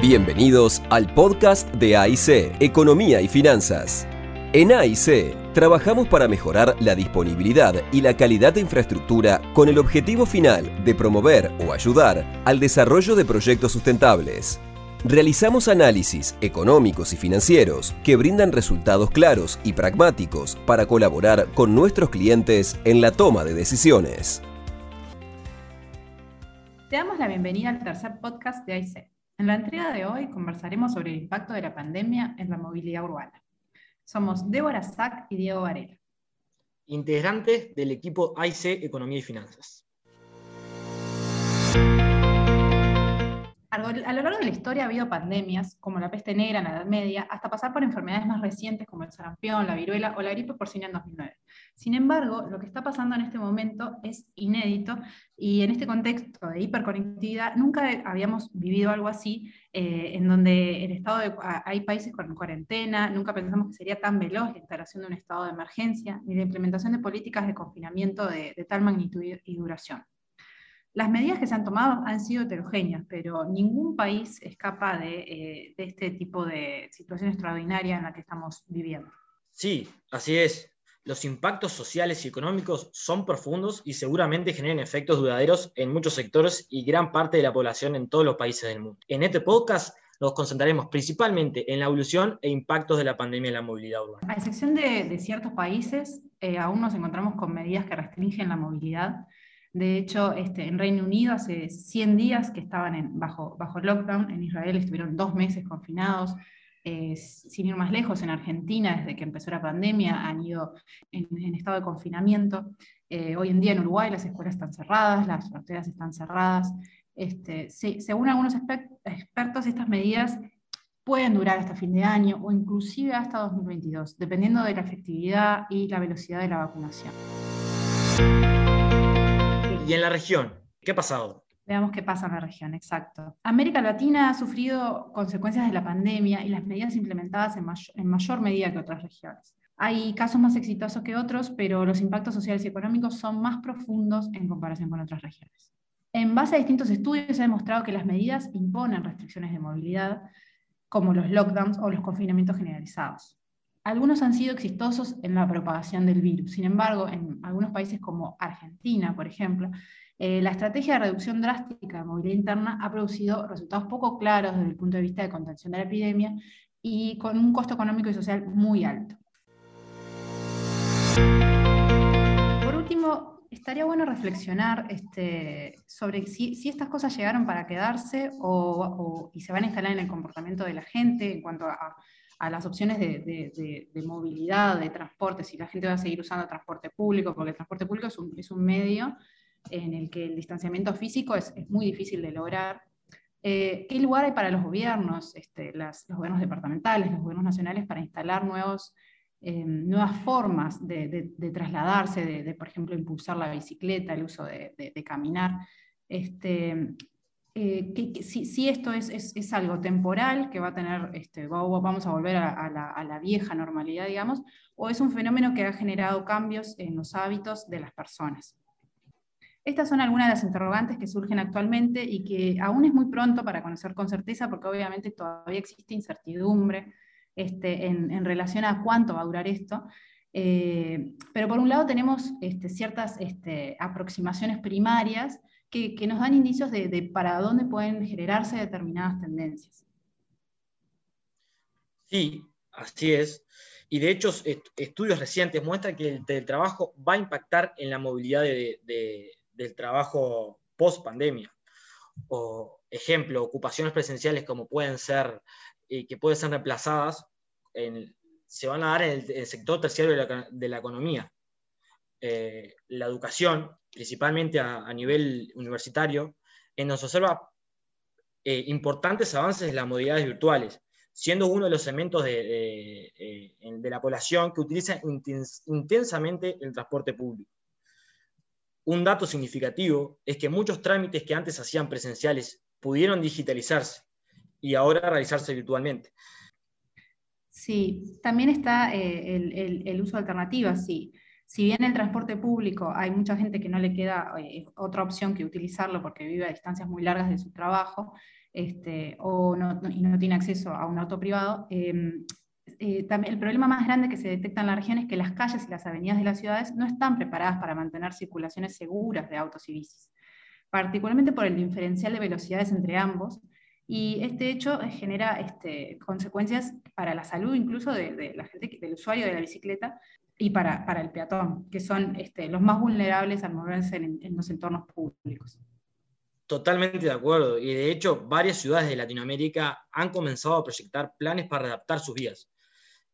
Bienvenidos al podcast de AIC, Economía y Finanzas. En AIC trabajamos para mejorar la disponibilidad y la calidad de infraestructura con el objetivo final de promover o ayudar al desarrollo de proyectos sustentables. Realizamos análisis económicos y financieros que brindan resultados claros y pragmáticos para colaborar con nuestros clientes en la toma de decisiones. Te damos la bienvenida al tercer podcast de AIC. En la entrega de hoy conversaremos sobre el impacto de la pandemia en la movilidad urbana. Somos Débora Sack y Diego Varela. Integrantes del equipo AIC Economía y Finanzas. A lo largo de la historia ha habido pandemias, como la peste negra en la Edad Media, hasta pasar por enfermedades más recientes como el sarampión, la viruela o la gripe porcina en 2009. Sin embargo, lo que está pasando en este momento es inédito y en este contexto de hiperconectividad nunca habíamos vivido algo así, eh, en donde el estado de, hay países con cuarentena, nunca pensamos que sería tan veloz la instalación de un estado de emergencia, ni la implementación de políticas de confinamiento de tal magnitud y duración. Las medidas que se han tomado han sido heterogéneas, pero ningún país escapa de, eh, de, este tipo de situación extraordinaria en la que estamos viviendo. Sí, así es. Los impactos sociales y económicos son profundos y seguramente generan efectos duraderos en muchos sectores y gran parte de la población en todos los países del mundo. En este podcast nos concentraremos principalmente en la evolución e impactos de la pandemia en la movilidad urbana. A excepción de, de ciertos países, eh, aún nos encontramos con medidas que restringen la movilidad de hecho, este, en Reino Unido hace 100 días que estaban en, bajo, bajo lockdown, en Israel estuvieron dos meses confinados, eh, sin ir más lejos, en Argentina, desde que empezó la pandemia, han ido en, estado de confinamiento. Eh, hoy en día en Uruguay las escuelas están cerradas, las fronteras están cerradas. Este, según algunos expertos, estas medidas pueden durar hasta fin de año o inclusive hasta 2022, dependiendo de la efectividad y la velocidad de la vacunación. ¿Y en la región? ¿Qué ha pasado? Veamos qué pasa en la región, exacto. América Latina ha sufrido consecuencias de la pandemia y las medidas implementadas en, mayor medida que otras regiones. Hay casos más exitosos que otros, pero los impactos sociales y económicos son más profundos en comparación con otras regiones. En base a distintos estudios se ha demostrado que las medidas imponen restricciones de movilidad, como los lockdowns o los confinamientos generalizados. Algunos han sido exitosos en la propagación del virus. Sin embargo, en algunos países como Argentina, por ejemplo, eh, la estrategia de reducción drástica de movilidad interna ha producido resultados poco claros desde el punto de vista de contención de la epidemia y con un costo económico y social muy alto. Por último, estaría bueno reflexionar este, sobre si, estas cosas llegaron para quedarse y se van a instalar en el comportamiento de la gente en cuanto a las opciones de, movilidad, de transporte, si la gente va a seguir usando transporte público, porque el transporte público es un, medio en el que el distanciamiento físico es, muy difícil de lograr. Eh, ¿Qué lugar hay para los gobiernos, este, los gobiernos departamentales, los gobiernos nacionales, para instalar nuevos, eh, nuevas formas de, trasladarse, de, por ejemplo, impulsar la bicicleta, el uso de, caminar? Este, eh, que, si, esto es, es, algo temporal, que va a tener, este, vamos a volver a, la, a, la, vieja normalidad, digamos, o es un fenómeno que ha generado cambios en los hábitos de las personas. Estas son algunas de las interrogantes que surgen actualmente y que aún es muy pronto para conocer con certeza, porque obviamente todavía existe incertidumbre este, en, relación a cuánto va a durar esto. Eh, pero por un lado tenemos este, ciertas este, aproximaciones primarias que, nos dan indicios de, para dónde pueden generarse determinadas tendencias. Sí, así es. Y de hecho, estudios recientes muestran que el teletrabajo va a impactar en la movilidad del trabajo post pandemia. O, ejemplo, ocupaciones presenciales como pueden ser, eh, que pueden ser reemplazadas, se van a dar en el, sector terciario de la economía. Eh, la educación, principalmente a, nivel universitario, en nos observa eh, importantes avances en las modalidades virtuales, siendo uno de los elementos de, eh, de la población que utiliza intensamente el transporte público. Un dato significativo es que muchos trámites que antes hacían presenciales pudieron digitalizarse y ahora realizarse virtualmente. Sí, también está el, el, uso de alternativas, sí. Si bien el transporte público hay mucha gente que no le queda eh, otra opción que utilizarlo porque vive a distancias muy largas de su trabajo este, o no, y no tiene acceso a un auto privado, em, eh, también, el problema más grande que se detecta en la región es que las calles y las avenidas de las ciudades no están preparadas para mantener circulaciones seguras de autos y bicis, particularmente por el diferencial de velocidades entre ambos, y este hecho genera este, consecuencias para la salud incluso de, la gente, del usuario de la bicicleta y para, el peatón, que son este, los más vulnerables al moverse en, en los entornos públicos. Totalmente de acuerdo. Y de hecho, varias ciudades de Latinoamérica han comenzado a proyectar planes para adaptar sus vías,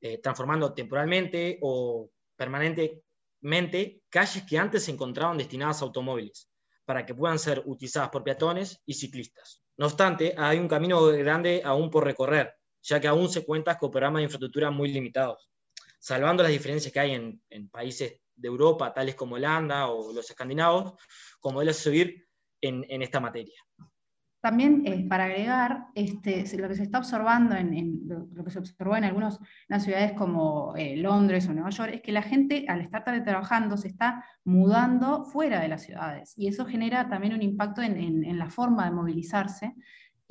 eh, transformando temporalmente o permanentemente calles que antes se encontraban destinadas a automóviles, para que puedan ser utilizadas por peatones y ciclistas. No obstante, hay un camino grande aún por recorrer, ya que aún se cuenta con programas de infraestructura muy limitados, salvando las diferencias que hay en, países de Europa, tales como Holanda o los escandinavos, como modelos a seguir en, en esta materia. También, eh, para agregar, este, lo que se está observando, en, lo, que se observó en algunas ciudades como eh, Londres o Nueva York, es que la gente al estar trabajando se está mudando fuera de las ciudades. Y eso genera también un impacto en, la forma de movilizarse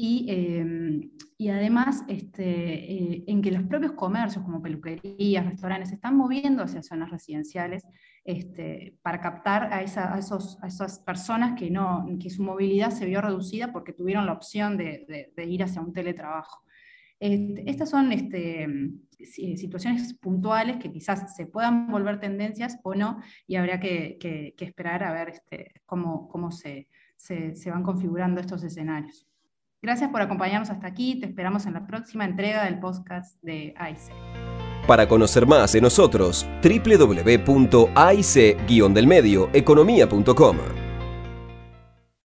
y, em, y además este, eh, en que los propios comercios como peluquerías, restaurantes, se están moviendo hacia zonas residenciales este, para captar a, esas personas que, no, que su movilidad se vio reducida porque tuvieron la opción de, ir hacia un teletrabajo. Este, estas son situaciones puntuales que quizás se puedan volver tendencias o no, y habría que, esperar a ver cómo, cómo se, se van configurando estos escenarios. Gracias por acompañarnos hasta aquí. Te esperamos en la próxima entrega del podcast de AIC. Para conocer más de nosotros, www.aic-delmedioeconomía.com.